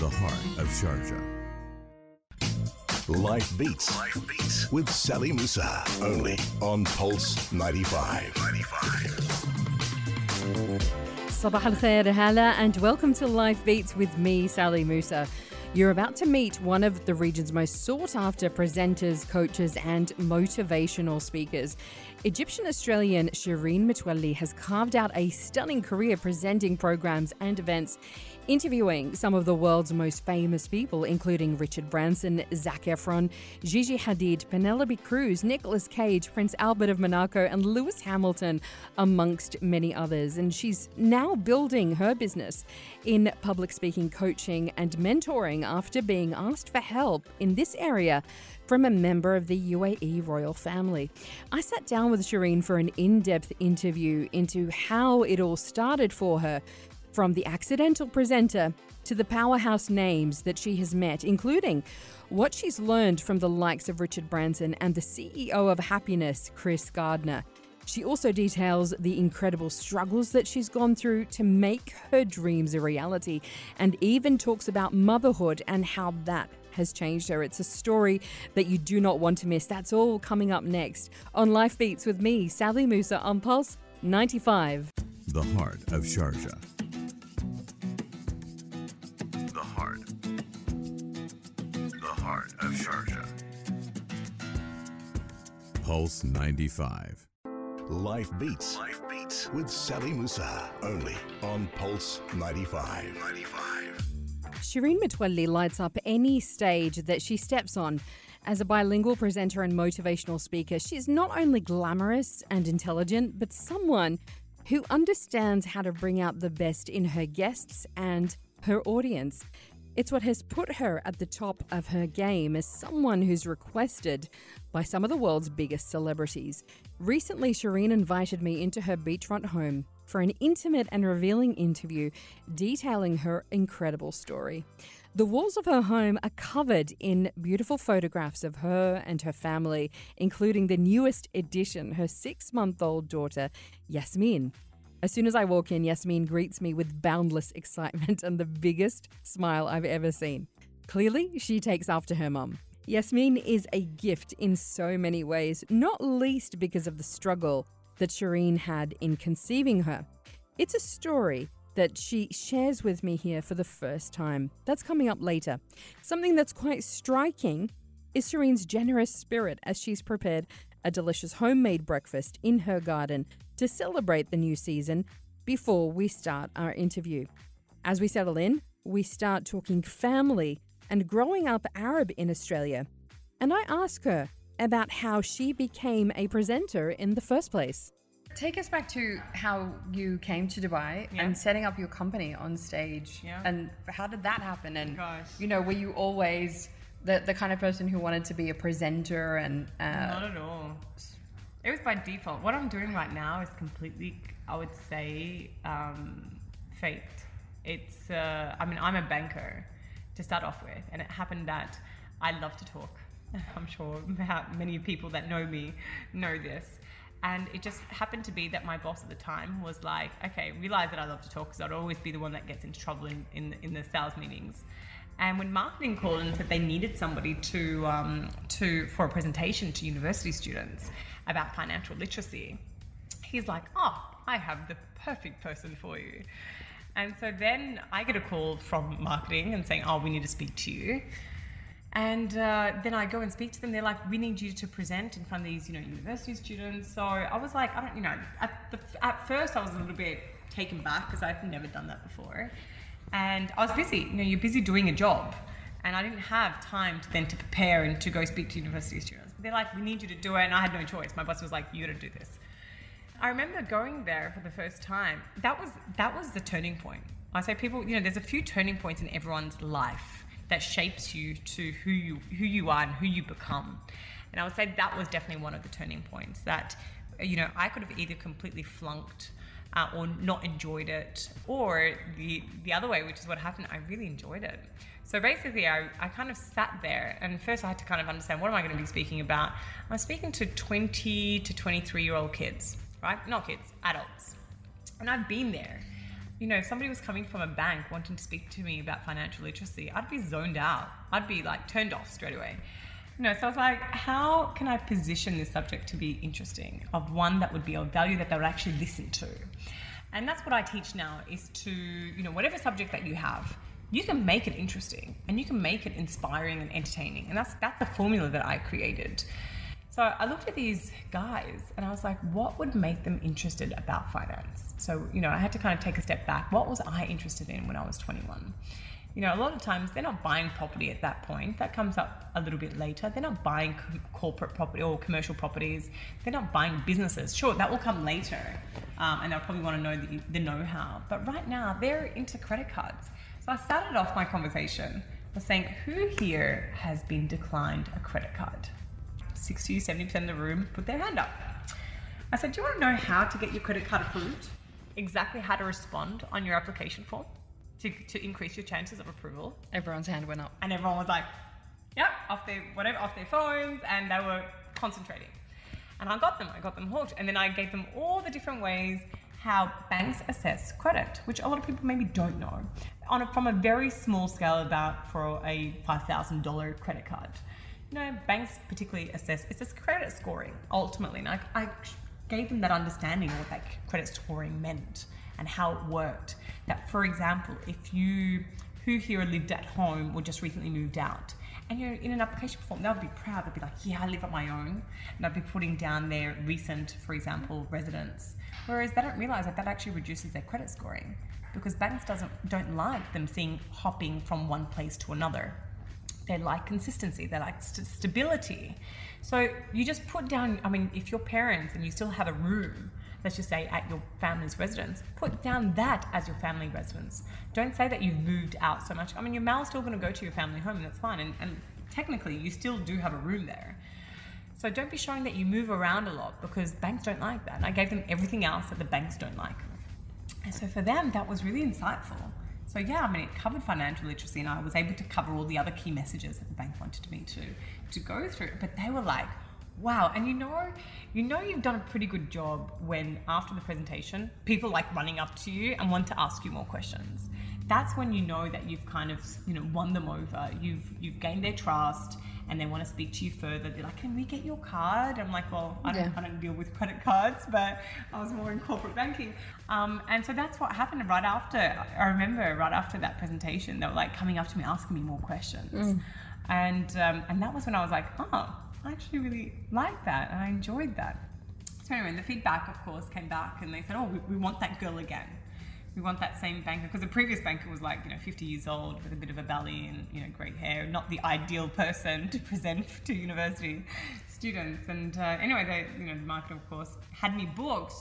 the heart of Sharjah. Life Beats. Life Beats with Sally Musa. Only on Pulse 95. 95. Sabah al khair, hala, and welcome to Life Beats with me, Sally Musa. You're about to meet one of the region's most sought after presenters, coaches, and motivational speakers. Egyptian Australian Shireen Metwalli has carved out a stunning career presenting programs and events interviewing some of the world's most famous people, including Richard Branson, Zac Efron, Gigi Hadid, Penelope Cruz, Nicolas Cage, Prince Albert of Monaco, and Lewis Hamilton, amongst many others. And she's now building her business in public speaking, coaching, and mentoring after being asked for help in this area from a member of the UAE royal family. I sat down with Shireen for an in depth interview into how it all started for her from the accidental presenter to the powerhouse names that she has met, including what she's learned from the likes of Richard Branson and the CEO of Happiness, Chris Gardner. She also details the incredible struggles that she's gone through to make her dreams a reality and even talks about motherhood and how that has changed her. It's a story that you do not want to miss. That's all coming up next on Life Beats with me, Sally Musa on Pulse 95. The heart of Sharjah. Of Sharjah. Pulse 95. Life Beats. Life Beats with Sally Musa. Only on Pulse 95. 95. Shireen Metwalli lights up any stage that she steps on. As a bilingual presenter and motivational speaker, she's not only glamorous and intelligent, but someone who understands how to bring out the best in her guests and her audience. It's what has put her at the top of her game as someone who's requested by some of the world's biggest celebrities. Recently, Shireen invited me into her beachfront home for an intimate and revealing interview detailing her incredible story. The walls of her home are covered in beautiful photographs of her and her family, including the newest addition, her six month old daughter, Yasmin. As soon as I walk in, Yasmin greets me with boundless excitement and the biggest smile I've ever seen. Clearly, she takes after her mum. Yasmin is a gift in so many ways, not least because of the struggle that Shireen had in conceiving her. It's a story that she shares with me here for the first time. That's coming up later. Something that's quite striking is Shireen's generous spirit as she's prepared a delicious homemade breakfast in her garden to celebrate the new season before we start our interview. As we settle in, we start talking family and growing up Arab in Australia. And I ask her about how she became a presenter in the first place. Take us back to how you came to Dubai yeah. and setting up your company on stage. Yeah. And how did that happen? And, Gosh. you know, were you always the, the kind of person who wanted to be a presenter and. Uh, Not at all. It was by default. What I'm doing right now is completely, I would say, um, fate. It's, uh, I mean, I'm a banker to start off with, and it happened that I love to talk. I'm sure many people that know me know this. And it just happened to be that my boss at the time was like, okay, realize that I love to talk because I'd always be the one that gets into trouble in, in, in the sales meetings. And when marketing called and said they needed somebody to, um, to for a presentation to university students, about financial literacy, he's like, oh, I have the perfect person for you. And so then I get a call from marketing and saying, oh, we need to speak to you. And uh, then I go and speak to them. They're like, we need you to present in front of these, you know, university students. So I was like, I don't, you know, at, the, at first I was a little bit taken back because I've never done that before. And I was busy, you know, you're busy doing a job. And I didn't have time to then to prepare and to go speak to university students they're like, we need you to do it. And I had no choice. My boss was like, you got to do this. I remember going there for the first time. That was that was the turning point. I say people, you know, there's a few turning points in everyone's life that shapes you to who you who you are and who you become. And I would say that was definitely one of the turning points that you know, I could have either completely flunked uh, or not enjoyed it, or the the other way, which is what happened. I really enjoyed it. So basically, I, I kind of sat there, and first I had to kind of understand what am I going to be speaking about. I'm speaking to 20 to 23 year old kids, right? Not kids, adults. And I've been there. you know, if somebody was coming from a bank wanting to speak to me about financial literacy, I'd be zoned out. I'd be like turned off straight away. Know, so I was like, how can I position this subject to be interesting, of one that would be of value that they would actually listen to? And that's what I teach now is to, you know, whatever subject that you have, you can make it interesting and you can make it inspiring and entertaining. And that's that's the formula that I created. So I looked at these guys and I was like, what would make them interested about finance? So, you know, I had to kind of take a step back. What was I interested in when I was 21? You know, a lot of times they're not buying property at that point. That comes up a little bit later. They're not buying co- corporate property or commercial properties. They're not buying businesses. Sure, that will come later, um, and they'll probably want to know the, the know-how. But right now, they're into credit cards. So I started off my conversation by saying, "Who here has been declined a credit card?" 60, 70% of the room put their hand up. I said, Do you want to know how to get your credit card approved? Exactly how to respond on your application form to, to increase your chances of approval. Everyone's hand went up. And everyone was like, Yep, off their whatever, off their phones, and they were concentrating. And I got them, I got them hooked. And then I gave them all the different ways how banks assess credit, which a lot of people maybe don't know. On a, from a very small scale, about for a $5,000 credit card. You know, banks particularly assess it's just credit scoring ultimately. And I, I gave them that understanding of what that credit scoring meant and how it worked. That, for example, if you who here lived at home or just recently moved out, and you're in an application form, they'll be proud. They'll be like, "Yeah, I live on my own," and I'd be putting down their recent, for example, residence. Whereas they don't realise that that actually reduces their credit scoring because banks doesn't don't like them seeing hopping from one place to another they like consistency they like st- stability so you just put down i mean if your parents and you still have a room let's just say at your family's residence. Put down that as your family residence. Don't say that you've moved out so much. I mean your mail's still going to go to your family home and that's fine and, and technically you still do have a room there. So don't be showing that you move around a lot because banks don't like that. I gave them everything else that the banks don't like. And so for them that was really insightful. So yeah, I mean, it covered financial literacy, and I was able to cover all the other key messages that the bank wanted me to to go through. But they were like, "Wow!" And you know, you know, you've done a pretty good job when after the presentation, people like running up to you and want to ask you more questions. That's when you know that you've kind of you know won them over. You've you've gained their trust and they want to speak to you further. They're like, "Can we get your card?" I'm like, "Well, I don't, Yeah. I don't deal with credit cards, but I was more in corporate banking." Um, and so that's what happened right after. I remember right after that presentation, they were like coming up to me, asking me more questions, and um, and that was when I was like, "Oh, I actually really like that, and I enjoyed that." So anyway, the feedback, of course, came back, and they said, "Oh, we, we want that girl again." We want that same banker because the previous banker was like, you know, 50 years old with a bit of a belly and, you know, great hair, not the ideal person to present to university students. And uh, anyway, they, you know, the market, of course, had me booked.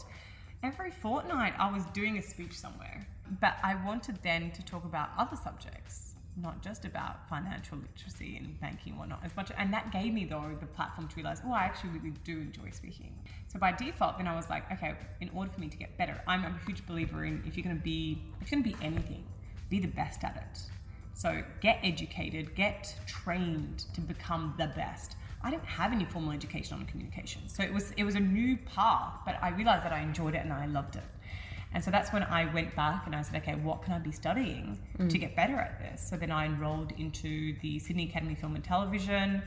Every fortnight, I was doing a speech somewhere. But I wanted then to talk about other subjects, not just about financial literacy and banking and whatnot as much. And that gave me, though, the platform to realize, oh, I actually really do enjoy speaking. So by default, then I was like, okay, in order for me to get better, I'm a huge believer in if you're going to be, if you're going to be anything, be the best at it. So get educated, get trained to become the best. I didn't have any formal education on communication, so it was it was a new path. But I realized that I enjoyed it and I loved it. And so that's when I went back and I said, okay, what can I be studying to get better at this? So then I enrolled into the Sydney Academy of Film and Television.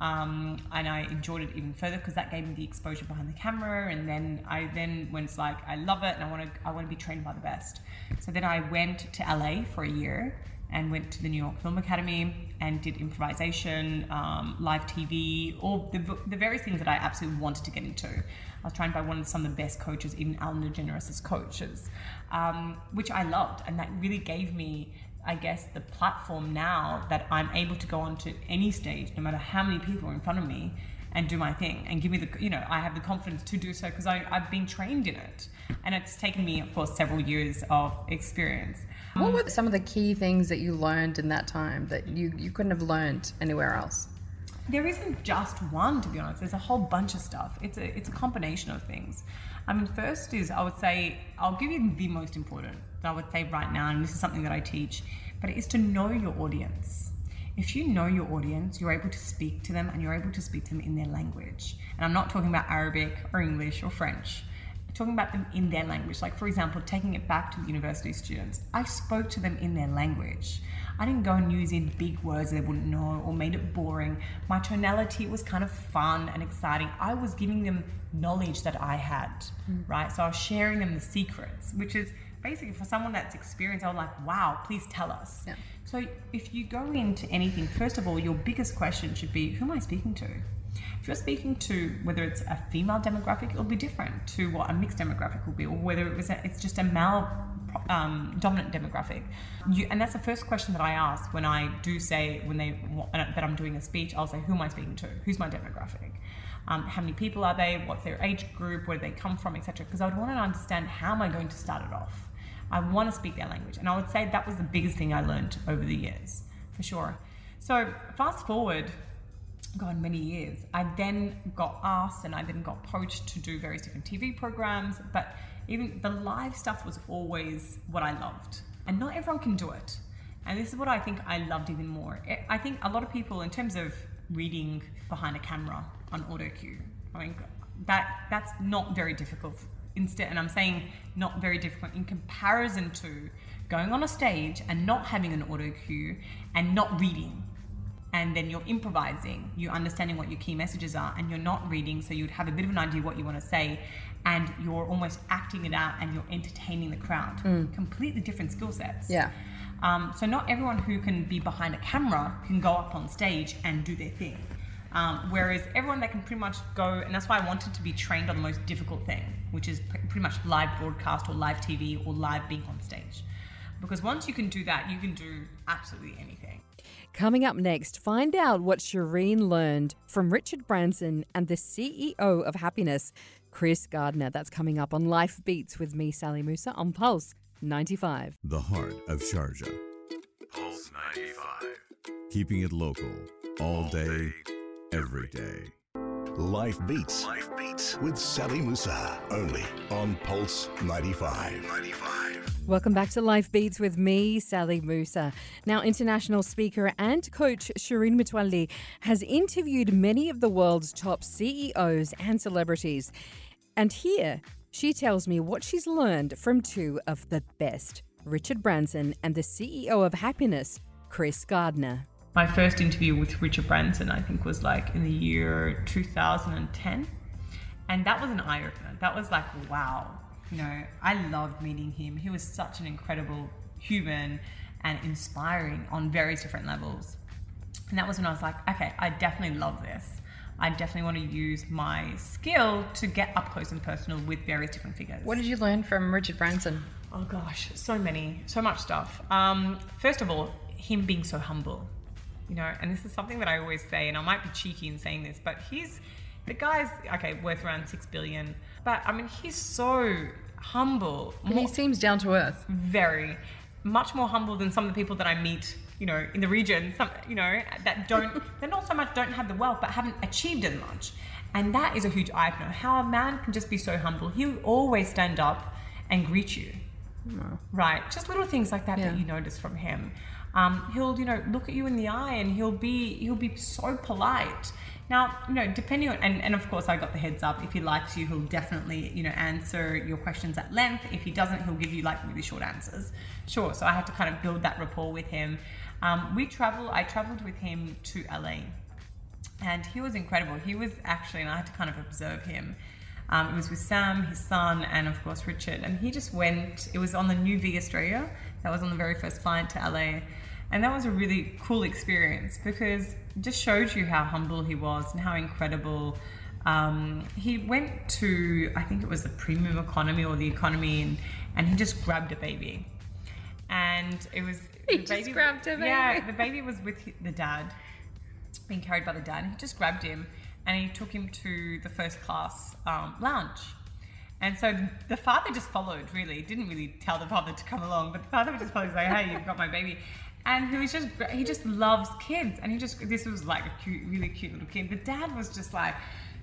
Um, and I enjoyed it even further because that gave me the exposure behind the camera. And then I then when it's like I love it and I want to I want to be trained by the best. So then I went to LA for a year and went to the New York Film Academy and did improvisation, um, live TV, all the, the various things that I absolutely wanted to get into. I was trained by one of some of the best coaches, even Ellen DeGeneres' coaches, um, which I loved, and that really gave me, I guess, the platform now that I'm able to go onto any stage, no matter how many people are in front of me, and do my thing, and give me the, you know, I have the confidence to do so because I've been trained in it, and it's taken me, of course, several years of experience. What were some of the key things that you learned in that time that you, you couldn't have learned anywhere else? There isn't just one, to be honest. There's a whole bunch of stuff. It's a it's a combination of things. I mean, first is I would say I'll give you the most important. that I would say right now, and this is something that I teach, but it is to know your audience. If you know your audience, you're able to speak to them, and you're able to speak to them in their language. And I'm not talking about Arabic or English or French. talking about them in their language. Like, for example, taking it back to the university students, I spoke to them in their language. I didn't go and use in big words they wouldn't know or made it boring. My tonality was kind of fun and exciting. I was giving them knowledge that I had, mm. right? So I was sharing them the secrets, which is basically for someone that's experienced, I'm like, wow, please tell us. Yeah. So if you go into anything, first of all, your biggest question should be, who am I speaking to? If you're speaking to whether it's a female demographic, it'll be different to what a mixed demographic will be, or whether it was a, it's just a male um, dominant demographic. You, and that's the first question that I ask when I do say when they that I'm doing a speech. I'll say, who am I speaking to? Who's my demographic? Um, how many people are they? What's their age group? Where do they come from, etc. Because I would want to understand how am I going to start it off. I want to speak their language, and I would say that was the biggest thing I learned over the years, for sure. So fast forward gone many years. I then got asked and I then got poached to do various different TV programs, but even the live stuff was always what I loved. And not everyone can do it. And this is what I think I loved even more. I think a lot of people, in terms of reading behind a camera on auto cue, I mean, that that's not very difficult. Instead, and I'm saying not very difficult in comparison to going on a stage and not having an auto cue and not reading and then you're improvising, you're understanding what your key messages are, and you're not reading, so you'd have a bit of an idea what you want to say, and you're almost acting it out and you're entertaining the crowd. Mm. Completely different skill sets. Yeah. Um, so not everyone who can be behind a camera can go up on stage and do their thing. Um, whereas everyone that can pretty much go, and that's why I wanted to be trained on the most difficult thing, which is pretty much live broadcast or live TV or live being on stage. Because once you can do that, you can do absolutely anything. Coming up next, find out what Shireen learned from Richard Branson and the CEO of Happiness, Chris Gardner. That's coming up on Life Beats with me, Sally Musa, on Pulse 95. The heart of Sharjah. Pulse 95. Keeping it local, all day, every day. Life Beats. Life Beats with Sally Musa. Only on Pulse 95. 95. Welcome back to Life Beats with me, Sally Musa. Now, international speaker and coach Shireen Metwalli has interviewed many of the world's top CEOs and celebrities. And here, she tells me what she's learned from two of the best Richard Branson and the CEO of Happiness, Chris Gardner my first interview with Richard Branson, I think, was like in the year 2010. And that was an eye opener. That was like, wow. You know, I loved meeting him. He was such an incredible human and inspiring on various different levels. And that was when I was like, okay, I definitely love this. I definitely want to use my skill to get up close and personal with various different figures. What did you learn from Richard Branson? Oh gosh, so many, so much stuff. Um, first of all, him being so humble you know, and this is something that I always say, and I might be cheeky in saying this, but he's the guy's okay worth around six billion, but I mean he's so humble. More, he seems down to earth. Very, much more humble than some of the people that I meet. You know, in the region, some you know that don't they're not so much don't have the wealth, but haven't achieved as much, and that is a huge eye opener. How a man can just be so humble. He'll always stand up and greet you. Right, just little things like that yeah. that you notice from him. Um, he'll, you know, look at you in the eye and he'll be he'll be so polite. Now, you know, depending on, and, and of course, I got the heads up. If he likes you, he'll definitely, you know, answer your questions at length. If he doesn't, he'll give you like really short answers. Sure. So I had to kind of build that rapport with him. Um, we travel. I traveled with him to LA, and he was incredible. He was actually, and I had to kind of observe him. Um, it was with Sam, his son, and of course Richard. And he just went. It was on the new V Australia. That was on the very first flight to LA. And that was a really cool experience because it just showed you how humble he was and how incredible. Um, he went to, I think it was the premium economy or the economy, and, and he just grabbed a baby. And it was. He just baby, grabbed baby. Yeah, the baby was with the dad, being carried by the dad. He just grabbed him and he took him to the first class um, lounge. And so the father just followed, really. Didn't really tell the father to come along, but the father just followed, like, hey, you've got my baby and he was just he just loves kids and he just this was like a cute really cute little kid the dad was just like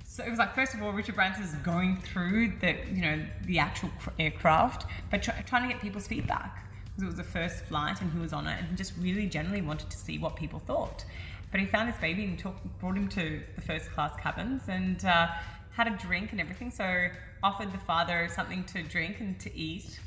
so it was like first of all richard branson's going through the you know the actual aircraft but try, trying to get people's feedback because it was the first flight and he was on it and he just really generally wanted to see what people thought but he found this baby and took, brought him to the first class cabins and uh, had a drink and everything. So offered the father something to drink and to eat.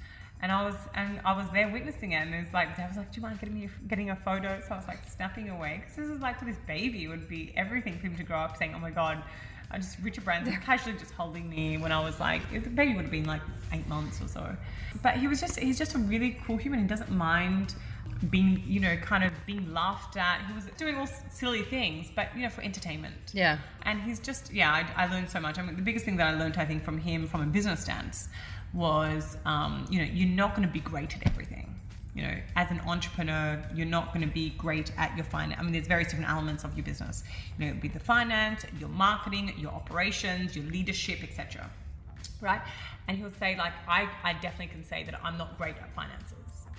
And I was and I was there witnessing it, and it was like Dad was like, "Do you mind getting me a, getting a photo?" So I was like snapping away because this is like for this baby, it would be everything for him to grow up saying, "Oh my god, I just Richard Branson casually just holding me when I was like the baby would have been like eight months or so. But he was just he's just a really cool human. He doesn't mind being you know kind of being laughed at. He was doing all silly things, but you know for entertainment. Yeah. And he's just yeah, I, I learned so much. I mean, the biggest thing that I learned I think from him from a business stance was um, you know you're not going to be great at everything you know, as an entrepreneur, you're not going to be great at your finance. I mean, there's various different elements of your business. You know, it'll be the finance, your marketing, your operations, your leadership, etc. Right? And he'll say, like, I, I definitely can say that I'm not great at finances.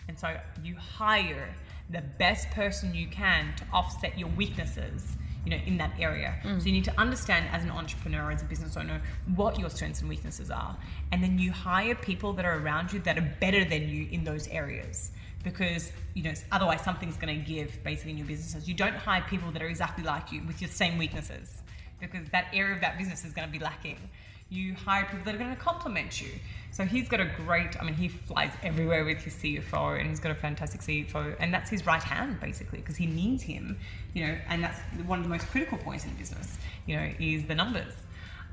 And so you hire the best person you can to offset your weaknesses you know in that area mm. so you need to understand as an entrepreneur as a business owner what your strengths and weaknesses are and then you hire people that are around you that are better than you in those areas because you know otherwise something's going to give basically in your businesses. You don't hire people that are exactly like you with your same weaknesses because that area of that business is going to be lacking. You hire people that are going to complement you. So he's got a great i mean he flies everywhere with his cfo and he's got a fantastic cfo and that's his right hand basically because he needs him you know and that's one of the most critical points in business you know is the numbers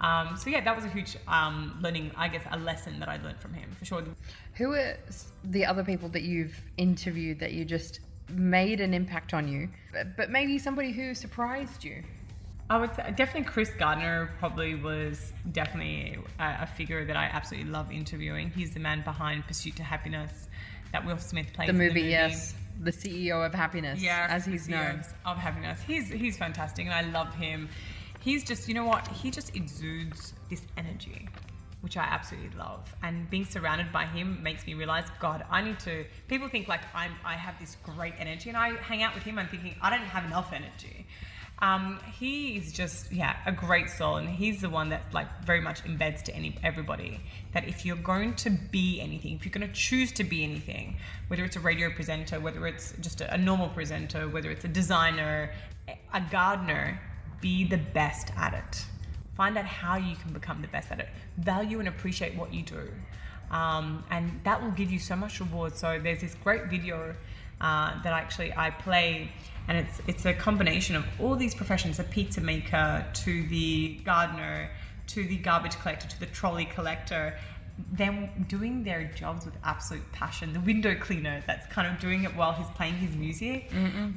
um, so yeah that was a huge um, learning i guess a lesson that i learned from him for sure Who are the other people that you've interviewed that you just made an impact on you, but, but maybe somebody who surprised you? I would say definitely Chris Gardner probably was definitely a, a figure that I absolutely love interviewing. He's the man behind Pursuit to Happiness that Will Smith plays The in movie, yes. The CEO of Happiness, Yeah, as he's known. of happiness. He's he's fantastic, and I love him. He's just you know what he just exudes this energy, which I absolutely love. And being surrounded by him makes me realize, God, I need to. People think like I'm I have this great energy, and I hang out with him. I'm thinking I don't have enough energy. Um, he is just yeah a great soul, and he's the one that like very much embeds to any everybody that if you're going to be anything, if you're going to choose to be anything, whether it's a radio presenter, whether it's just a, a normal presenter, whether it's a designer, a gardener, be the best at it. Find out how you can become the best at it. Value and appreciate what you do. Um, and that will give you so much reward. So there's this great video uh, that actually I play, and it's it's a combination of all these professions: the pizza maker, to the gardener, to the garbage collector, to the trolley collector. Them doing their jobs with absolute passion. The window cleaner that's kind of doing it while he's playing his music,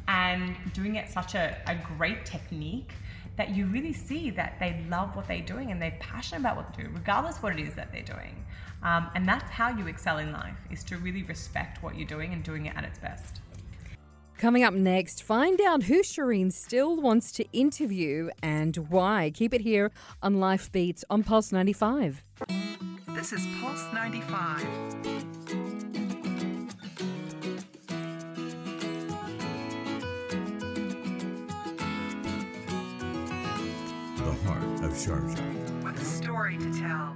and doing it such a, a great technique that you really see that they love what they're doing and they're passionate about what they do, regardless of what it is that they're doing. Um, and that's how you excel in life, is to really respect what you're doing and doing it at its best. Coming up next, find out who Shireen still wants to interview and why. Keep it here on Life Beats on Pulse 95. This is Pulse 95. The heart of Sharjah. with a story to tell.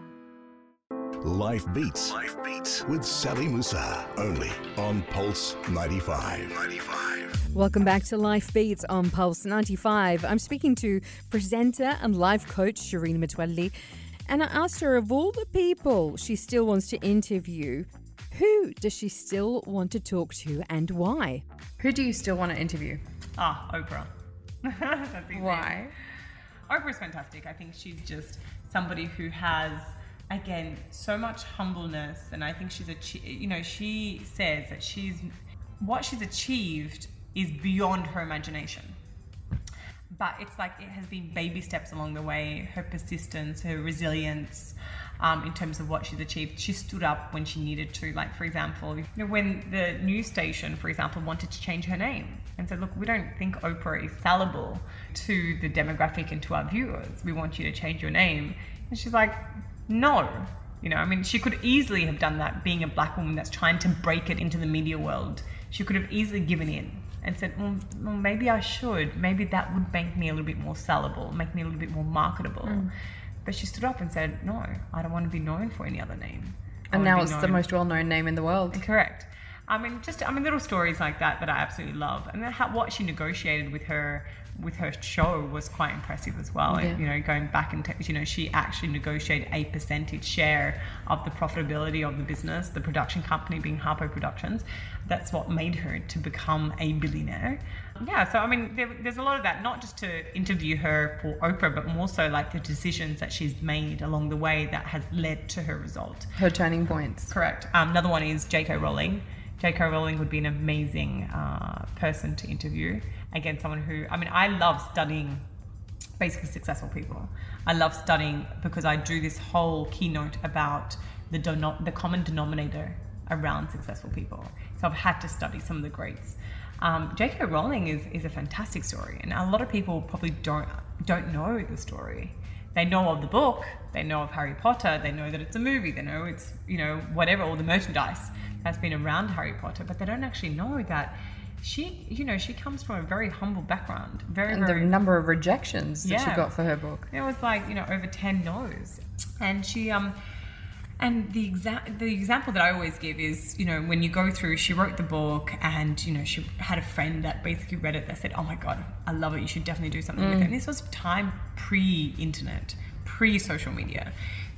Life Beats. Life Beats with Sally Musa. Only on Pulse 95. 95. Welcome back to Life Beats on Pulse 95. I'm speaking to presenter and life coach Shireen Metwalli, and I asked her of all the people she still wants to interview, who does she still want to talk to and why? Who do you still want to interview? Ah, Oprah. That's easy. Why? Oprah's fantastic. I think she's just somebody who has, again, so much humbleness, and I think she's a, you know, she says that she's what she's achieved is beyond her imagination. But it's like it has been baby steps along the way. Her persistence, her resilience, um, in terms of what she's achieved. She stood up when she needed to. Like for example, you know, when the news station, for example, wanted to change her name and said, "Look, we don't think Oprah is sellable to the demographic and to our viewers. We want you to change your name." And she's like, "No." You know, I mean, she could easily have done that being a black woman that's trying to break it into the media world. She could have easily given in and said, well, well, maybe I should. Maybe that would make me a little bit more sellable, make me a little bit more marketable. Mm. But she stood up and said, no, I don't want to be known for any other name. I And now it's the most well known name in the world. Correct. I mean, just I mean, little stories like that that I absolutely love, and then how, what she negotiated with her with her show was quite impressive as well. Yeah. You know, going back and you know, she actually negotiated a percentage share of the profitability of the business, the production company being Harpo Productions. That's what made her to become a billionaire. Yeah, so I mean, there, there's a lot of that, not just to interview her for Oprah, but more so like the decisions that she's made along the way that has led to her result. Her turning points. Correct. Um, another one is J.K. Rowling. J.K. Rowling would be an amazing uh, person to interview. Again, someone who, I mean, I love studying basically successful people. I love studying because I do this whole keynote about the, dono- the common denominator around successful people. So I've had to study some of the greats. Um, J.K. Rowling is, is a fantastic story, and a lot of people probably don't don't know the story. They know of the book, they know of Harry Potter, they know that it's a movie, they know it's you know whatever all the merchandise that's been around Harry Potter, but they don't actually know that she you know she comes from a very humble background, very And the very number of rejections that she got for her book. it was like you know over ten no's, and she um, and the exact the example that I always give is you know when you go through, she wrote the book, and you know she had a friend that basically read it that said, oh my god, I love it, you should definitely do something with it. And this was time pre-internet, pre-social media.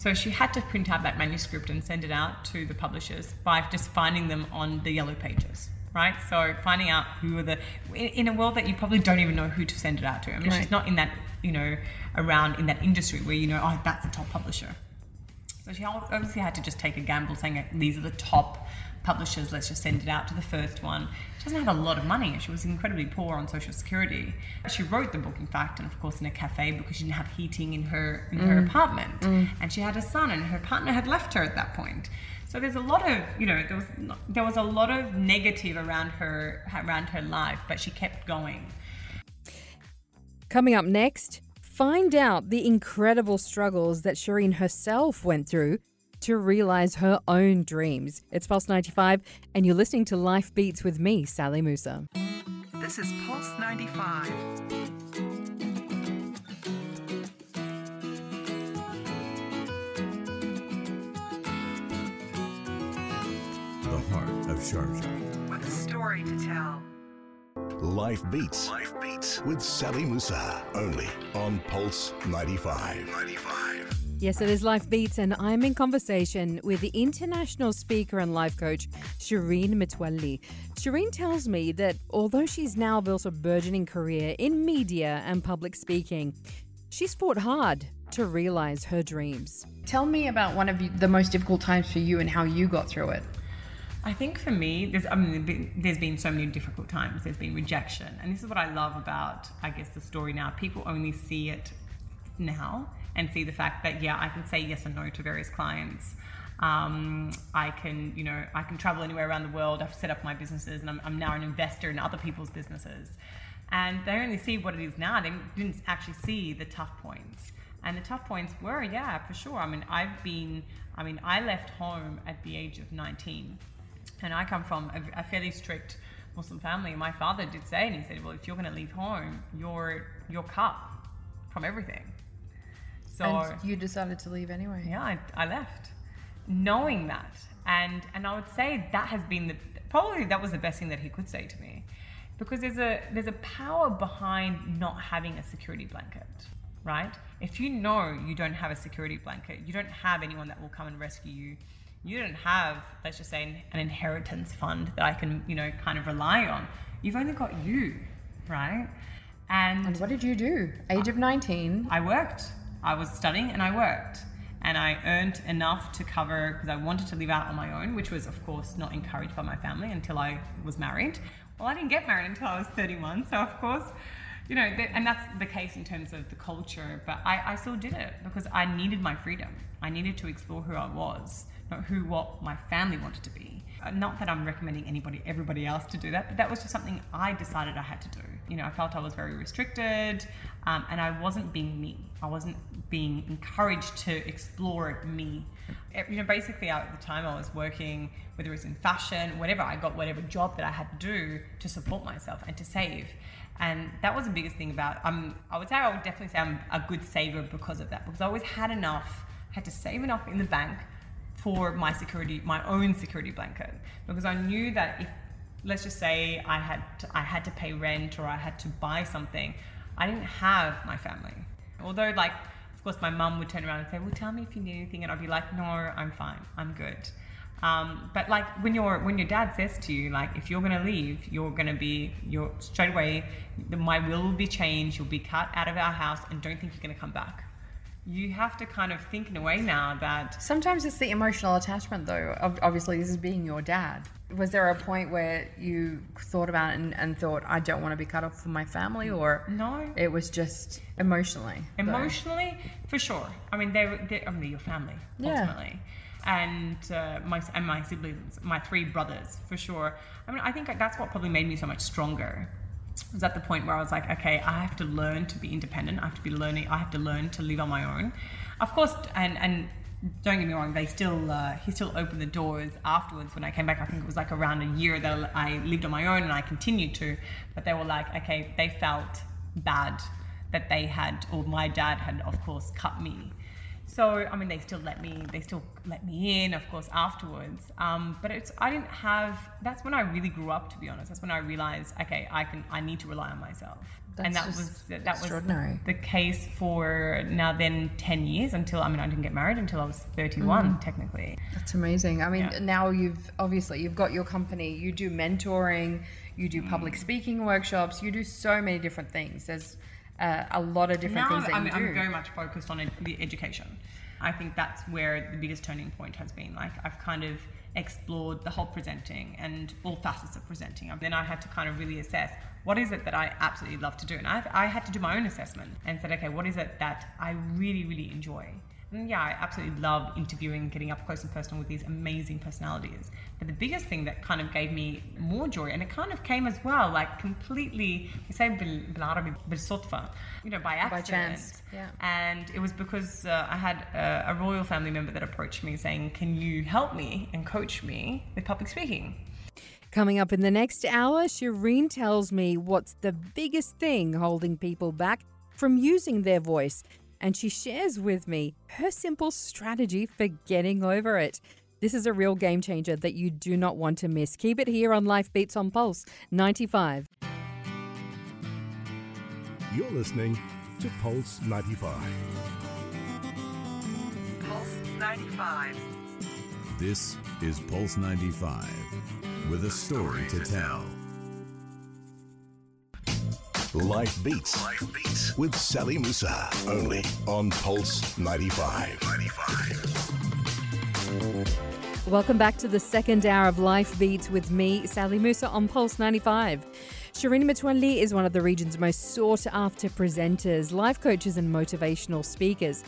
So she had to print out that manuscript and send it out to the publishers by just finding them on the yellow pages, right? So finding out who are the in a world that you probably don't even know who to send it out to. I mean, Right. she's not in that you know around in that industry where you know oh that's the top publisher. So she obviously had to just take a gamble, saying "Uh, these are the top publishers. Let's just send it out to the first one. She doesn't have a lot of money. She was incredibly poor on social security. She wrote the book, in fact, and of course in a cafe because she didn't have heating in her in her mm. apartment, mm. and she had a son, and her partner had left her at that point. So there's a lot of you know there was there was a lot of negative around her around her life, but she kept going. Coming up next, find out the incredible struggles that Shireen herself went through to realize her own dreams. It's Pulse 95, and you're listening to Life Beats with me, Sally Musa. This is Pulse 95. The heart of Sharjah. With a story to tell. Life Beats. Life Beats with Sally Musa. Only on Pulse 95. 95. Yes, it is Life Beats, and I'm in conversation with the international speaker and life coach, Shireen Metwalli. Shireen tells me that although she's now built a burgeoning career in media and public speaking, she's fought hard to realize her dreams. Tell me about one of the most difficult times for you and how you got through it. I think for me, there's I mean, there's been so many difficult times. There's been rejection, and this is what I love about, I guess, the story now. People only see it now and see the fact that yeah, I can say yes and no to various clients. Um, I can, you know, I can travel anywhere around the world. I've set up my businesses, and I'm, I'm now an investor in other people's businesses. And they only see what it is now. They didn't actually see the tough points. And the tough points were, yeah, for sure. I mean, I've been, I mean, I left home at the age of 19 and I come from a, a fairly strict Muslim family. My father did say, and he said, "Well, if you're going to leave home, you're you're cut from everything." So you decided to leave anyway. yeah, I, I left, knowing that, and and I would say that has been the probably that was the best thing that he could say to me, because there's a there's a power behind not having a security blanket, right? If you know you don't have a security blanket, you don't have anyone that will come and rescue you. You don't have, let's just say, an, an inheritance fund that I can, you know, kind of rely on. You've only got you, right? And And what did you do? Age of 19. I worked. I was studying and I worked. And I earned enough to cover, because I wanted to live out on my own, which was, of course, not encouraged by my family until I was married. Well, I didn't get married until I was 31. So, of course, you know, and that's the case in terms of the culture. But I, I still did it because I needed my freedom. I needed to explore who I was, not who what my family wanted to be. Uh, Not that I'm recommending anybody, everybody else to do that, but that was just something I decided I had to do. You know, I felt I was very restricted, um, and I wasn't being me. I wasn't being encouraged to explore me. You know, basically, at the time I was working, whether it was in fashion, whatever. I got whatever job that I had to do to support myself and to save. And that was the biggest thing about. Um, I would say I would definitely say I'm a good saver because of that, because I always had enough, had to save enough in the bank for my security, my own security blanket, because I knew that if, let's just say, I had to, I had to pay rent or I had to buy something, I didn't have my family. Although, like, of course, my mum would turn around and say, "Well, tell me if you need anything," and I'd be like, "No, I'm fine. I'm good." Um, but like when your when your dad says to you, like, if you're gonna leave, you're gonna be you're straight away. My will will be changed. You'll be cut out of our house, and don't think you're gonna come back. You have to kind of think in a way now that Sometimes it's the emotional attachment, though. Obviously, this is being your dad. Was there a point where you thought about it and, and thought, I don't want to be cut off from my family, or no, it was just emotionally? though? Emotionally, for sure. I mean, they were, they, I mean, your family ultimately Yeah. and uh, my and my siblings, my three brothers, for sure. I mean, I think that's what probably made me so much stronger. Was at the point where I was like, okay, I have to learn to be independent. I have to be learning. I have to learn to live on my own. Of course, and and don't get me wrong, they still uh, he still opened the doors afterwards when I came back. I think it was like around a year that I lived on my own and I continued to. But they were like, okay, they felt bad that they had, or my dad had, of course, cut me. So I mean, they still let me, they still let me in, of course, afterwards. Um, but it's, I didn't have. That's when I really grew up, to be honest. That's when I realized, okay, I can, I need to rely on myself. and that That's was that was extraordinary. the case for now then 10 years until i mean i didn't get married until i was 31 technically That's amazing. I mean, Yeah. now you've obviously you've got your company. You do mentoring. You do Mm. public speaking workshops. You do so many different things. There's uh, a lot of different now things I'm, that I'm, you do. I'm very much focused on ed- the education. I think that's where the biggest turning point has been. Like i've kind of explored the whole presenting and all facets of presenting. And then i had to kind of really assess what is it that i absolutely love to do? And i I had to do my own assessment and said okay what is it that i really really enjoy yeah, I absolutely love interviewing, getting up close and personal with these amazing personalities. But the biggest thing that kind of gave me more joy, and it kind of came as well, like completely, we say bil- بالعربي بالصدفة, you know, by accident. chance, yeah. And it was because uh, I had a, a royal family member that approached me saying, Can you help me and coach me with public speaking? Coming up in the next hour, Shireen tells me what's the biggest thing holding people back from using their voice. and she shares with me her simple strategy for getting over it. This is a real game changer that you do not want to miss. Keep it here on Life Beats on Pulse 95. You're listening to Pulse 95. Pulse 95. This is Pulse 95 with a story to tell. Life Beats. Life Beats with Sally Musa. Only on Pulse 95. 95. Welcome back to the second hour of Life Beats with me, Sally Musa, on Pulse 95. Shireen Metwalli is one of the region's most sought after presenters, life coaches, and motivational speakers.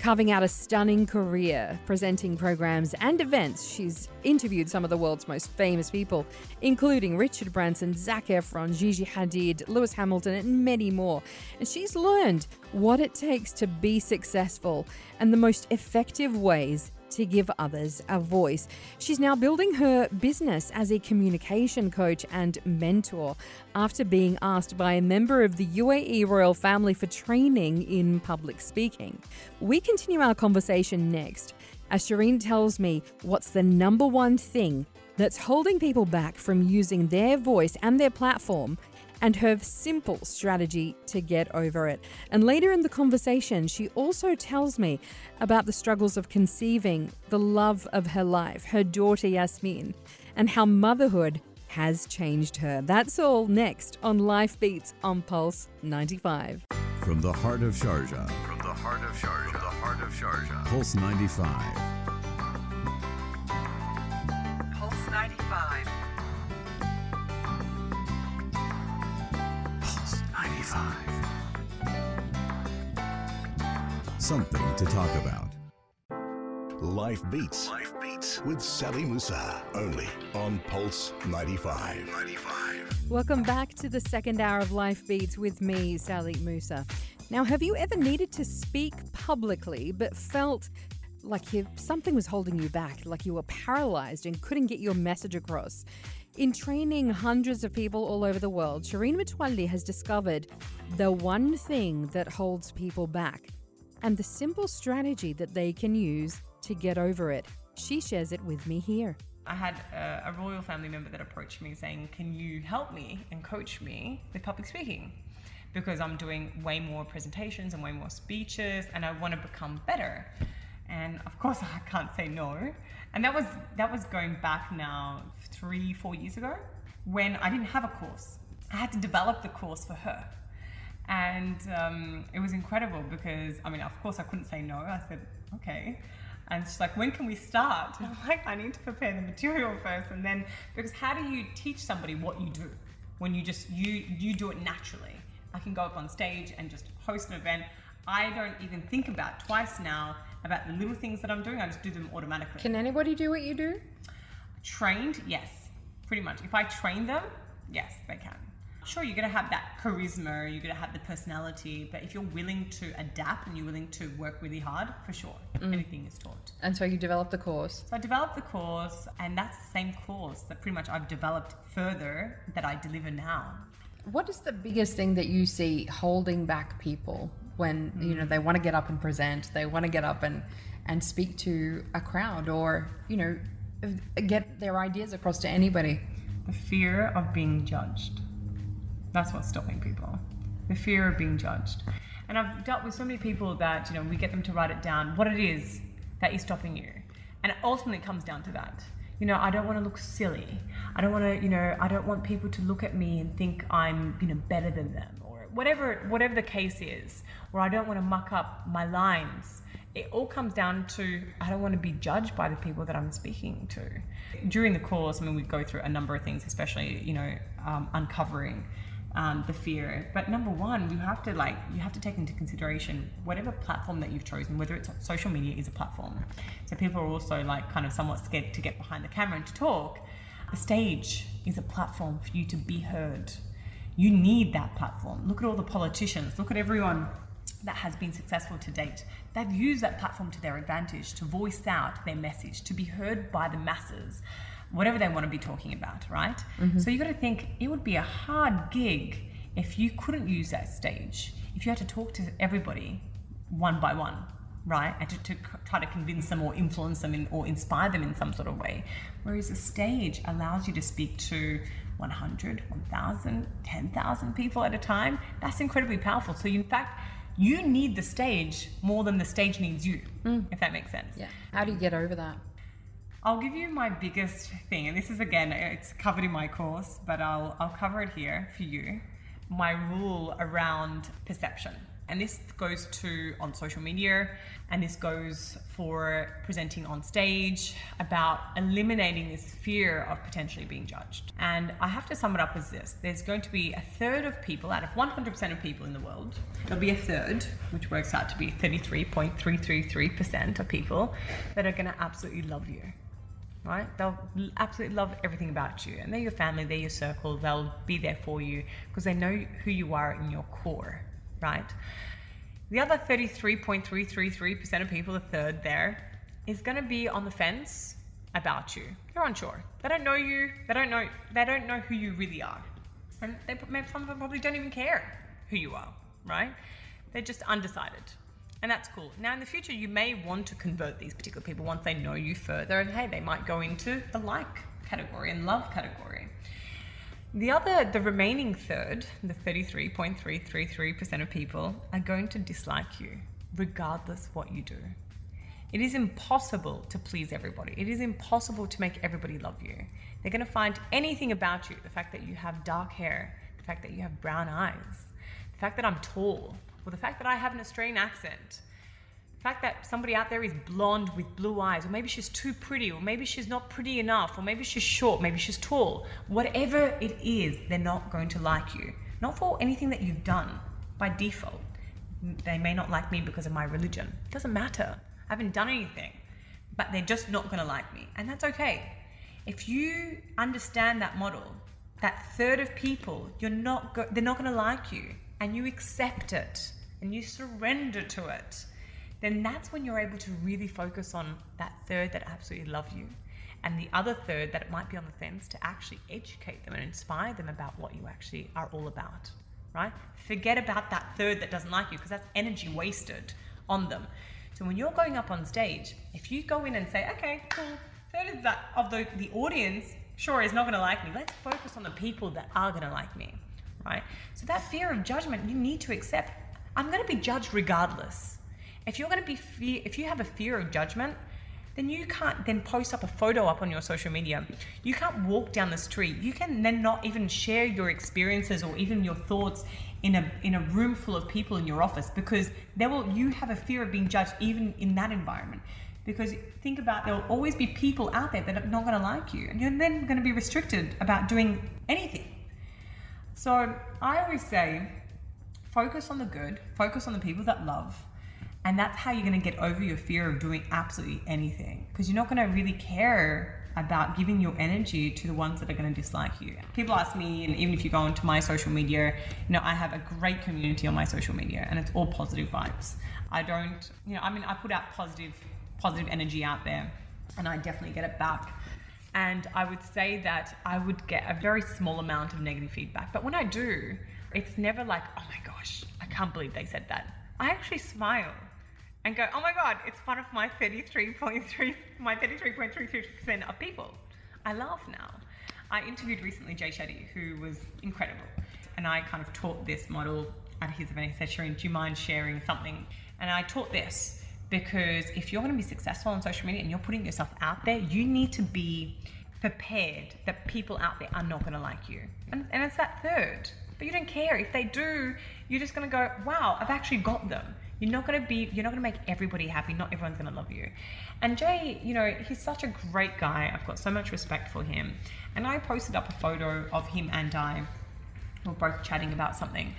Carving out a stunning career presenting programs and events, she's interviewed some of the world's most famous people, including Richard Branson, Zac Efron, Gigi Hadid, Lewis Hamilton, and many more. And she's learned what it takes to be successful and the most effective ways to give others a voice. She's now building her business as a communication coach and mentor after being asked by a member of the UAE royal family for training in public speaking. We continue our conversation next as Shireen tells me what's the number one thing that's holding people back from using their voice and their platform and her simple strategy to get over it. And later in the conversation, she also tells me about the struggles of conceiving the love of her life, her daughter Yasmin, and how motherhood has changed her. That's all next on Life Beats on Pulse 95. From the heart of Sharjah. From the heart of Sharjah. From the heart of Sharjah. Pulse 95. Pulse 95. Something to talk about. Life Beats. Life Beats with Sally Musa. Only on Pulse 95. 95. Welcome back to the second hour of Life Beats with me, Sally Musa. Now, have you ever needed to speak publicly but felt like you, something was holding you back, like you were paralyzed and couldn't get your message across? In training hundreds of people all over the world, Shireen Metwalli has discovered the one thing that holds people back and the simple strategy that they can use to get over it. She shares it with me here. I had a, a royal family member that approached me saying, Can you help me and coach me with public speaking? because I'm doing way more presentations and way more speeches and I want to become better. And of course I can't say no. And that was that was going back now 3 4 years ago when I didn't have a course. I had to develop the course for her. And um, it was incredible because, I mean, of course, I couldn't say no. I said, okay. And she's like, when can we start? And I'm like, I need to prepare the material first. And then, because how do you teach somebody what you do when you just, you, you do it naturally? I can go up on stage and just host an event. I don't even think about twice now about the little things that I'm doing. I just do them automatically. Can anybody do what you do? Trained, yes, pretty much. If I train them, yes, they can. Sure, you're gonna have that charisma, you're gonna have the personality, but if you're willing to adapt and you're willing to work really hard, for sure, mm. anything is taught. And so you develop the course. So I developed the course, and that's the same course that pretty much I've developed further that I deliver now. What is the biggest thing that you see holding back people when you know they mm. want to get up and present, they want to get up and and speak to a crowd or you know get their ideas across to anybody? The fear of being judged. That's what's stopping people. The fear of being judged. And I've dealt with so many people that, you know, we get them to write it down, what it is that is stopping you. And it ultimately comes down to that. You know, I don't want to look silly. I don't want to, you know, I don't want people to look at me and think I'm, you know, better than them or whatever whatever the case is. Or I don't want to muck up my lines. It all comes down to I don't want to be judged by the people that I'm speaking to. During the course, I mean, we go through a number of things, especially, you know, um, uncovering um, the fear. But number one, you have to like you have to take into consideration whatever platform that you've chosen, whether it's social media is a platform. So people are also like kind of somewhat scared to get behind the camera and to talk. The stage is a platform for you to be heard. You need that platform. Look at all the politicians. Look at everyone that has been successful to date. They've used that platform to their advantage to voice out their message, to be heard by the masses whatever they want to be talking about, right? Mm-hmm. So you got to think it would be a hard gig if you couldn't use that stage, if you had to talk to everybody one by one, right? And to, to try to convince them or influence them in, or inspire them in some sort of way. Whereas a stage allows you to speak to 100, 1,000, 10,000 people at a time. That's incredibly powerful. So, in fact, you need the stage more than the stage needs you, mm. if that makes sense. Yeah. How do you get over that? I'll give you my biggest thing, and this is again, it's covered in my course, but I'll, I'll cover it here for you. My rule around perception. And this goes to on social media, and this goes for presenting on stage about eliminating this fear of potentially being judged. And I have to sum it up as this there's going to be a third of people out of 100% of people in the world, there'll be a third, which works out to be 33.333% of people that are going to absolutely love you right? They'll absolutely love everything about you. And they're your family, they're your circle, they'll be there for you because they know who you are in your core, right? The other 33.333% of people, the third there, is going to be on the fence about you. They're unsure. They don't know you. They don't know. They don't know who you really are, and they some of them probably don't even care who you are, right? They're just undecided. And that's cool. Now, in the future, you may want to convert these particular people once they know you further, and hey, they might go into the like category and love category. The other, the remaining third, the 33.333% of people are going to dislike you, regardless what you do. It is impossible to please everybody. It is impossible to make everybody love you. They're going to find anything about you the fact that you have dark hair, the fact that you have brown eyes, the fact that I'm tall, the fact that I have an Australian accent, the fact that somebody out there is blonde with blue eyes, or maybe she's too pretty, or maybe she's not pretty enough, or maybe she's short, maybe she's tall. Whatever it is, they're not going to like you. Not for anything that you've done by default. They may not like me because of my religion. It doesn't matter. I haven't done anything. But they're just not going to like me. And that's okay. If you understand that model, that third of people, you're not go- they're not going to like you, and you accept it and you surrender to it, then that's when you're able to really focus on that third that absolutely love you, and the other third that it might be on the fence to actually educate them and inspire them about what you actually are all about. Right? Forget about that third that doesn't like you because that's energy wasted on them. So when you're going up on stage, if you go in and say, okay, cool, third of that of the, the audience sure is not gonna like me. Let's focus on the people that are gonna like me. right? So that fear of judgment, you need to accept. I'm going to be judged regardless. If you're going to be fear, if you have a fear of judgment, then you can't then post up a photo up on your social media. You can't walk down the street. You can then not even share your experiences or even your thoughts in a in a room full of people in your office because there will you have a fear of being judged even in that environment. Because think about there will always be people out there that are not going to like you, and you're then going to be restricted about doing anything. So I always say, focus on the good, focus on the people that love, and that's how you're going to get over your fear of doing absolutely anything. Because you're not going to really care about giving your energy to the ones that are going to dislike you. People ask me, and even if you go onto my social media, you know, I have a great community on my social media, and it's all positive vibes. I don't, you know, I mean, I put out positive, positive energy out there, and I definitely get it back. And I would say that I would get a very small amount of negative feedback. But when I do, it's never like, oh my gosh, I can't believe they said that. I actually smile and go, oh my God, it's one of my 33.3, my 33.33% of people. I laugh now. I interviewed recently Jay Shetty, who was incredible. And I kind of taught this model at his event. He said, do you mind sharing something? And I taught this because if you're going to be successful on social media and you're putting yourself out there, you need to be prepared that people out there are not going to like you. And, and it's that third. But you don't care. If they do, you're just going to go, wow, I've actually got them. You're not going to be, you're not going to make everybody happy. Not everyone's going to love you. And Jay, you know, he's such a great guy. I've got so much respect for him. And I posted up a photo of him and I. We were both chatting about something.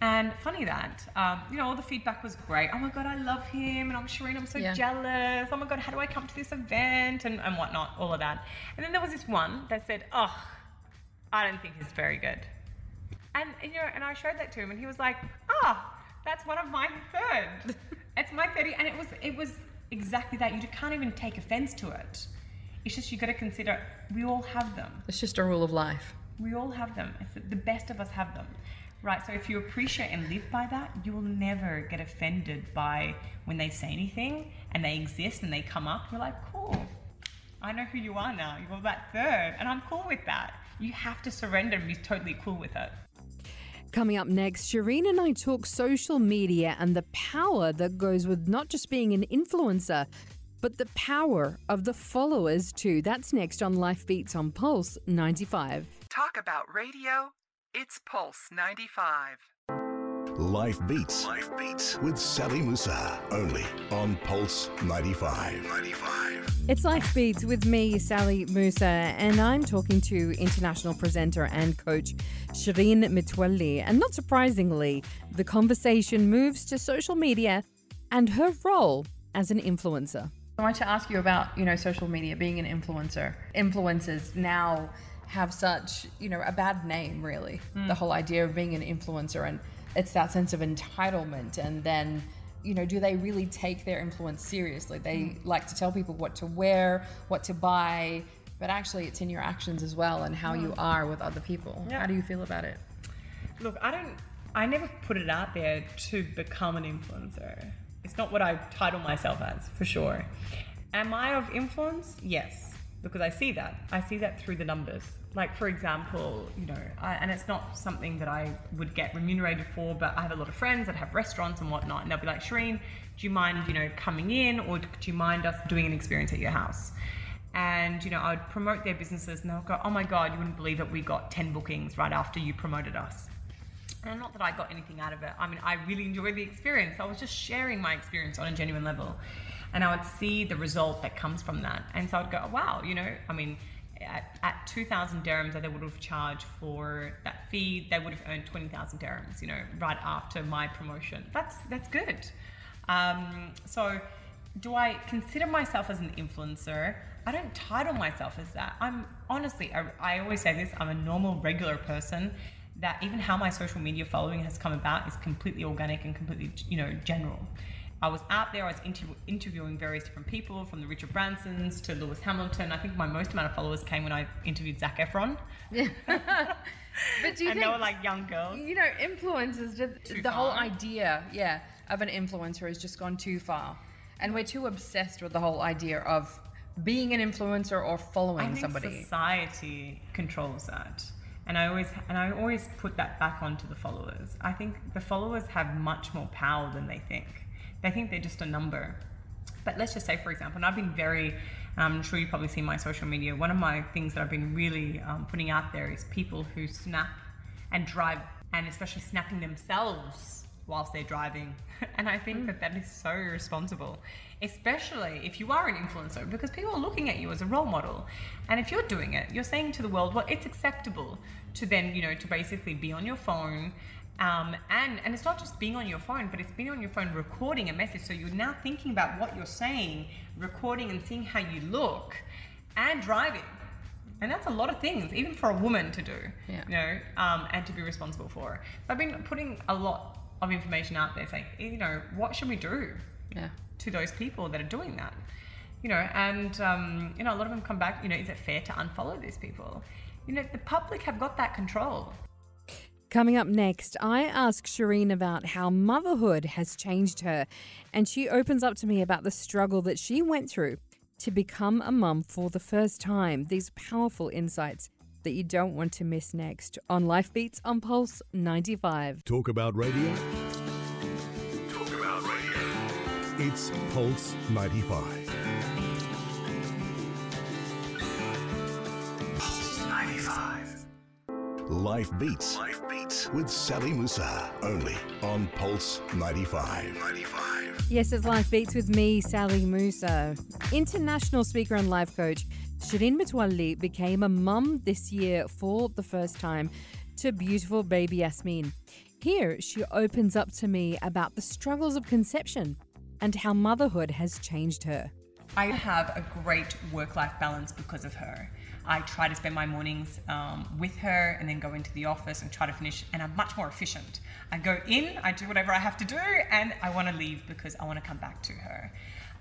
And funny that, um, you know, all the feedback was great. Oh my God, I love him. And I'm Shireen, I'm so Yeah. jealous. Oh my God, how do I come to this event? And, and whatnot, all of that. And then there was this one that said, oh, I don't think he's very good. And, and, you know, and I showed that to him, and he was like, "Ah, that's one of my third. it's my thirty, and it was it was exactly that. You can't even take offense to it. It's just you got to consider we all have them. It's just a rule of life. We all have them. It's the best of us have them, right? So if you appreciate and live by that, you will never get offended by when they say anything and they exist and they come up. You're like, cool. I know who you are now. You're that third, and I'm cool with that. You have to surrender and be totally cool with it. Coming up next, Shireen and I talk social media and the power that goes with not just being an influencer, but the power of the followers too. That's next on Life Beats on Pulse 95. Talk about radio. It's Pulse 95. Life Beats. Life Beats with Sally Musa. Only on Pulse 95. 95. It's Life Beats with me, Sally Musa, and I'm talking to international presenter and coach Shireen Metwalli. And not surprisingly, the conversation moves to social media and her role as an influencer. I want to ask you about, you know, social media, being an influencer. Influencers now have such, you know, a bad name, really. Hmm. The whole idea of being an influencer, and it's that sense of entitlement. And then, you know, do they really take their influence seriously? They hmm. like to tell people what to wear, what to buy, but actually, it's in your actions as well and how you hmm. are with other people. Yeah. How do you feel about it? Look, I don't. I never put it out there to become an influencer. It's not what I title myself as, for sure. Am I of influence? Yes, because I see that. I see that through the numbers. Like, for example, you know, I, and it's not something that I would get remunerated for, but I have a lot of friends that have restaurants and whatnot, and they'll be like, Shireen, do you mind, you know, coming in, or do you mind us doing an experience at your house? And you know, I would promote their businesses, and they'll go, "Oh my God, you wouldn't believe it! We got ten bookings right after you promoted us." And not that I got anything out of it. I mean, I really enjoyed the experience. I was just sharing my experience on a genuine level. And I would see the result that comes from that. And so I'd go, oh, wow, you know, I mean, at, at 2,000 dirhams that they would have charged for that fee, they would have earned 20,000 dirhams, you know, right after my promotion. That's, that's good. Um, so do I consider myself as an influencer? I don't title myself as that. I'm honestly, I, I always say this, I'm a normal, regular person that even how my social media following has come about is completely organic and completely, you know, general. I was out there, I was inter- interviewing various different people from the Richard Bransons to Lewis Hamilton. I think my most amount of followers came when I interviewed Zac Efron. But do you and think they were like young girls. you know, influencers just Too the whole idea, yeah, of an influencer has just gone too far. And we're too obsessed with the whole idea of being an influencer or I following think somebody. society controls that. And I always and I always put that back onto the followers. I think the followers have much more power than they think. They think they're just a number. But let's just say, for example, and I've been very, I'm sure you've probably seen my social media. One of my things that I've been really um, putting out there is people who snap and drive, and especially snapping themselves whilst they're driving. And I think that that is so irresponsible, especially if you are an influencer, because people are looking at you as a role model. And if you're doing it, you're saying to the world, well, it's acceptable to then, you know, to basically be on your phone. Um, and and it's not just being on your phone, but it's being on your phone recording a message. So you're now thinking about what you're saying, recording and seeing how you look, and driving. And that's a lot of things, even for a woman to do, Yeah. you know, um, and to be responsible for. So I've been putting a lot of information out there saying, you know, what should we do Yeah. to those people that are doing that? You know, and, um, you know, a lot of them come back, you know, is it fair to unfollow these people? You know, the public have got that control. Coming up next, I ask Shireen about how motherhood has changed her, and she opens up to me about the struggle that she went through to become a mum for the first time. These powerful insights that you don't want to miss next on Life Beats on Pulse 95. Talk about radio. Talk about radio. It's Pulse 95. Life Beats. Life Beats with Sally Musa. Only on Pulse 95. 95. Yes, it's Life Beats with me, Sally Musa. International speaker and life coach Shireen Metwalli became a mum this year for the first time to beautiful baby Yasmin. Here, she opens up to me about the struggles of conception and how motherhood has changed her. I have a great work life balance because of her. I try to spend my mornings um, with her and then go into the office and try to finish, and I'm much more efficient. I go in, I do whatever I have to do, and I want to leave because I want to come back to her.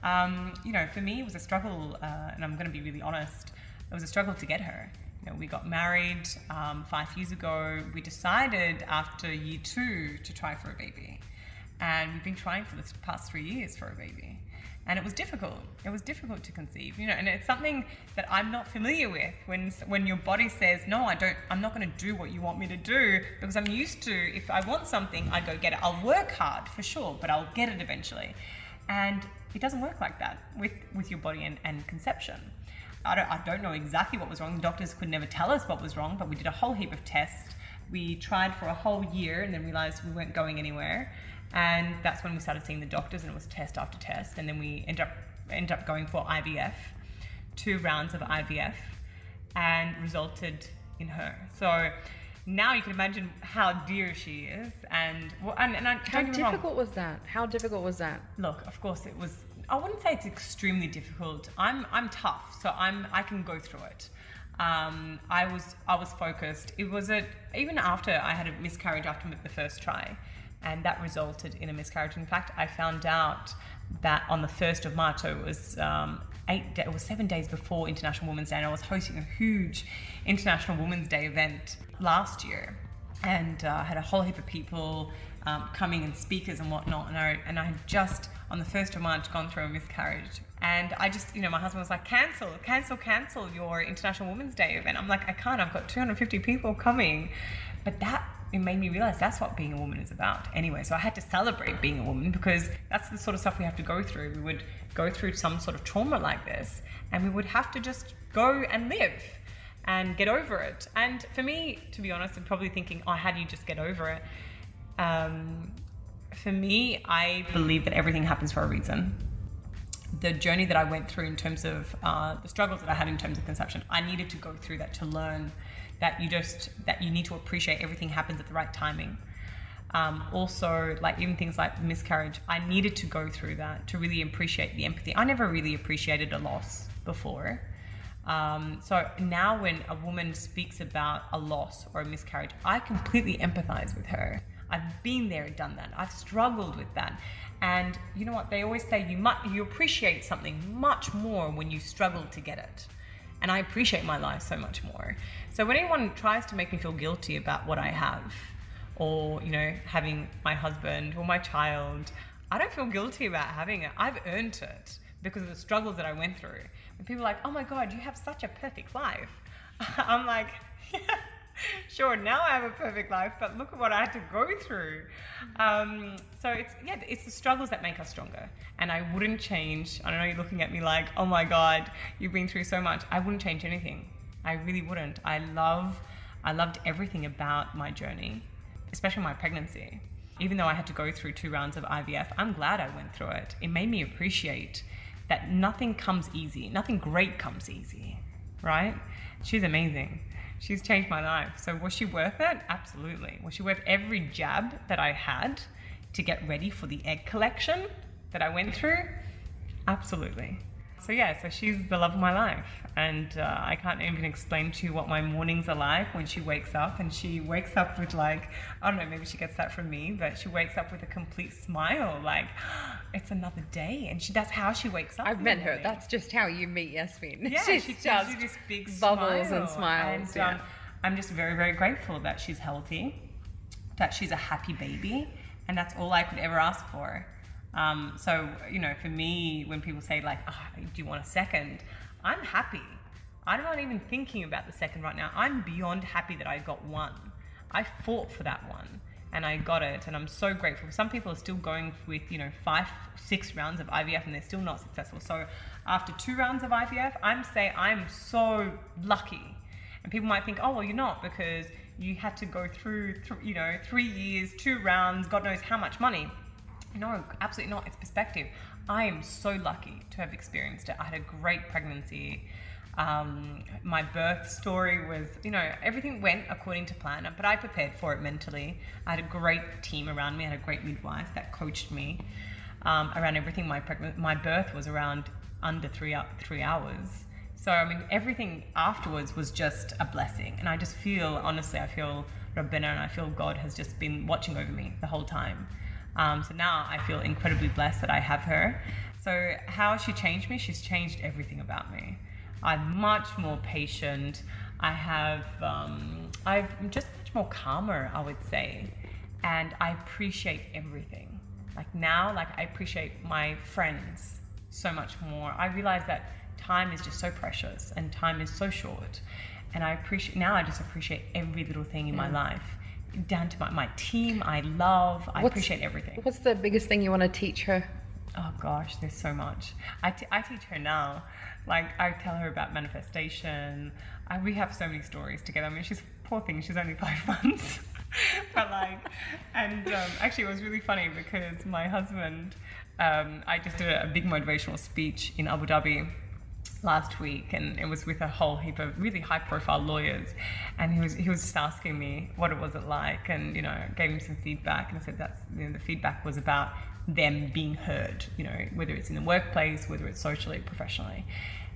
Um, you know, for me, it was a struggle, uh, and I'm going to be really honest, it was a struggle to get her. You know, we got married um, five years ago. We decided after year two to try for a baby. And we've been trying for the past three years for a baby and it was difficult. It was difficult to conceive, you know, and it's something that I'm not familiar with. When when your body says, "No, I don't. I'm not going to do what you want me to do," because I'm used to if I want something, I go get it. I'll work hard for sure, but I'll get it eventually. And it doesn't work like that with with your body and, and conception. I don't, I don't know exactly what was wrong. The doctors could never tell us what was wrong, but we did a whole heap of tests. We tried for a whole year and then realized we weren't going anywhere. And that's when we started seeing the doctors, and it was test after test. And then we end up ended up going for IVF, two rounds of IVF, and resulted in her. So now you can imagine how dear she is, and well, and, and I, How me wrong, difficult was that? How difficult was that? look of course it was i wouldn't say it's extremely difficult i'm i'm tough so i'm i can go through it um, i was i was focused it was a even after i had a miscarriage after the first try and that resulted in a miscarriage in fact i found out that on the 1st of march so it was um, eight it was seven days before international women's day and i was hosting a huge international women's day event last year and uh, had a whole heap of people um, coming and speakers and whatnot. And I, and I had just on the 1st of March gone through a miscarriage. And I just, you know, my husband was like, cancel, cancel, cancel your International Women's Day event. I'm like, I can't, I've got 250 people coming. But that, it made me realize that's what being a woman is about anyway. So I had to celebrate being a woman because that's the sort of stuff we have to go through. We would go through some sort of trauma like this and we would have to just go and live and get over it. And for me, to be honest, I'm probably thinking, oh, how do you just get over it? Um, for me, I believe that everything happens for a reason. The journey that I went through in terms of uh, the struggles that I had in terms of conception, I needed to go through that to learn that you just that you need to appreciate everything happens at the right timing. Um, also, like even things like miscarriage, I needed to go through that to really appreciate the empathy. I never really appreciated a loss before. Um, so now, when a woman speaks about a loss or a miscarriage, I completely empathize with her. I've been there, done that. I've struggled with that, and you know what? They always say you mu- you appreciate something much more when you struggle to get it, and I appreciate my life so much more. So when anyone tries to make me feel guilty about what I have, or you know having my husband or my child, I don't feel guilty about having it. I've earned it because of the struggles that I went through. When people are like, "Oh my God, you have such a perfect life," I'm like, sure, now I have a perfect life, but look at what I had to go through. Um, so it's yeah, it's the struggles that make us stronger. And I wouldn't change. I don't know you're looking at me like, oh my god, you've been through so much. I wouldn't change anything. I really wouldn't. I love, I loved everything about my journey, especially my pregnancy. Even though I had to go through two rounds of IVF, I'm glad I went through it. It made me appreciate that nothing comes easy. Nothing great comes easy, right? She's amazing. She's changed my life. So was she worth it? Absolutely. Was she worth every jab that I had to get ready for the egg collection that I went through? Absolutely. So yeah, so she's the love of my life, and uh, I can't even explain to you what my mornings are like when she wakes up. And she wakes up with like, I don't know, maybe she gets that from me, but she wakes up with a complete smile, like it's another day, and she that's how she wakes up. I've met her. That's just how you meet Yasmin. Yeah, She's she just this big bubbles smile. and smiles. And, yeah. um, I'm just very, very grateful that she's healthy, that she's a happy baby, and that's all I could ever ask for. Um, so, you know, for me, when people say like, oh, "Do you want a second? I'm happy. I'm not even thinking about the second right now. I'm beyond happy that I got one. I fought for that one and I got it, and I'm so grateful. Some people are still going with you know five, six rounds of IVF, and they're still not successful. So after two rounds of IVF, I'm saying I'm so lucky. And people might think, oh well, you're not because you had to go through, th- you know, three years, two rounds, God knows how much money. No, absolutely not. It's perspective. I am so lucky to have experienced it. I had a great pregnancy. Um, my birth story was, you know, everything went according to plan, but I prepared for it mentally. I had a great team around me. I had a great midwife that coached me um, around everything. My pregnant, my birth was around under three three hours. So I mean, everything afterwards was just a blessing, and I just feel, honestly, I feel Rabbina and I feel God has just been watching over me the whole time. Um, so now I feel incredibly blessed that I have her. So how has she changed me? She's changed everything about me. I'm much more patient. I have, um, I'm just much more calmer, I would say, and I appreciate everything. Like now, like I appreciate my friends so much more. I realize that time is just so precious and time is so short, and I appreciate now. I just appreciate every little thing in my life, down to my, my team. I love. I What's- appreciate everything. What's the biggest thing you want to teach her? Oh gosh, there's so much. I, t- I teach her now. Like I tell her about manifestation. I, we have so many stories together. I mean, she's poor thing. She's only five months, but like, and um, actually, it was really funny because my husband. Um, I just did a, a big motivational speech in Abu Dhabi last week and it was with a whole heap of really high profile lawyers and he was he was just asking me what it was it like and you know gave him some feedback and I said that's you know the feedback was about them being heard you know whether it's in the workplace whether it's socially professionally.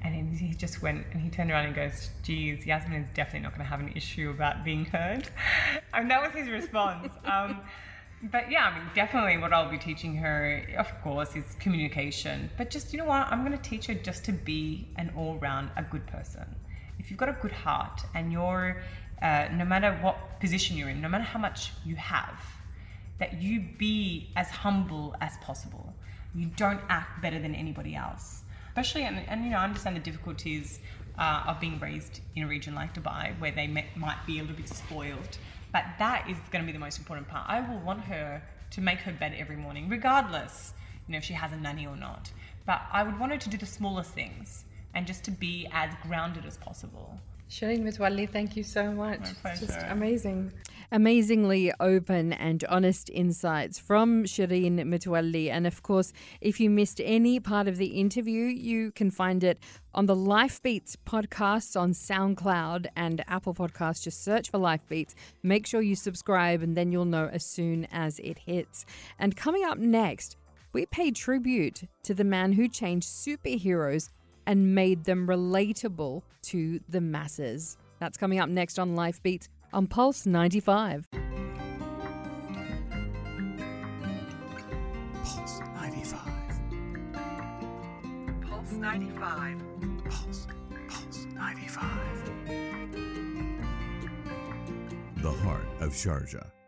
And he just went and he turned around and goes geez Yasmin is definitely not going to have an issue about being heard. And that was his response. Um, but yeah, I mean, definitely what I'll be teaching her, of course, is communication. But just, you know what? I'm going to teach her just to be an all round, a good person. If you've got a good heart and you're, uh, no matter what position you're in, no matter how much you have, that you be as humble as possible. You don't act better than anybody else. Especially, and, and you know, I understand the difficulties uh, of being raised in a region like Dubai where they may, might be a little bit spoiled. But that is going to be the most important part. I will want her to make her bed every morning, regardless, you know, if she has a nanny or not. But I would want her to do the smallest things and just to be as grounded as possible. Shireen Metwalli, thank you so much. Just amazing. Amazingly open and honest insights from Shireen Metwalli. And of course, if you missed any part of the interview, you can find it on the Life Beats podcasts on SoundCloud and Apple Podcasts. Just search for Life Beats. Make sure you subscribe, and then you'll know as soon as it hits. And coming up next, we pay tribute to the man who changed superheroes and made them relatable to the masses. That's coming up next on Life Beats on Pulse 95. Pulse 95. Pulse 95. Pulse. Pulse 95. The heart of Sharjah.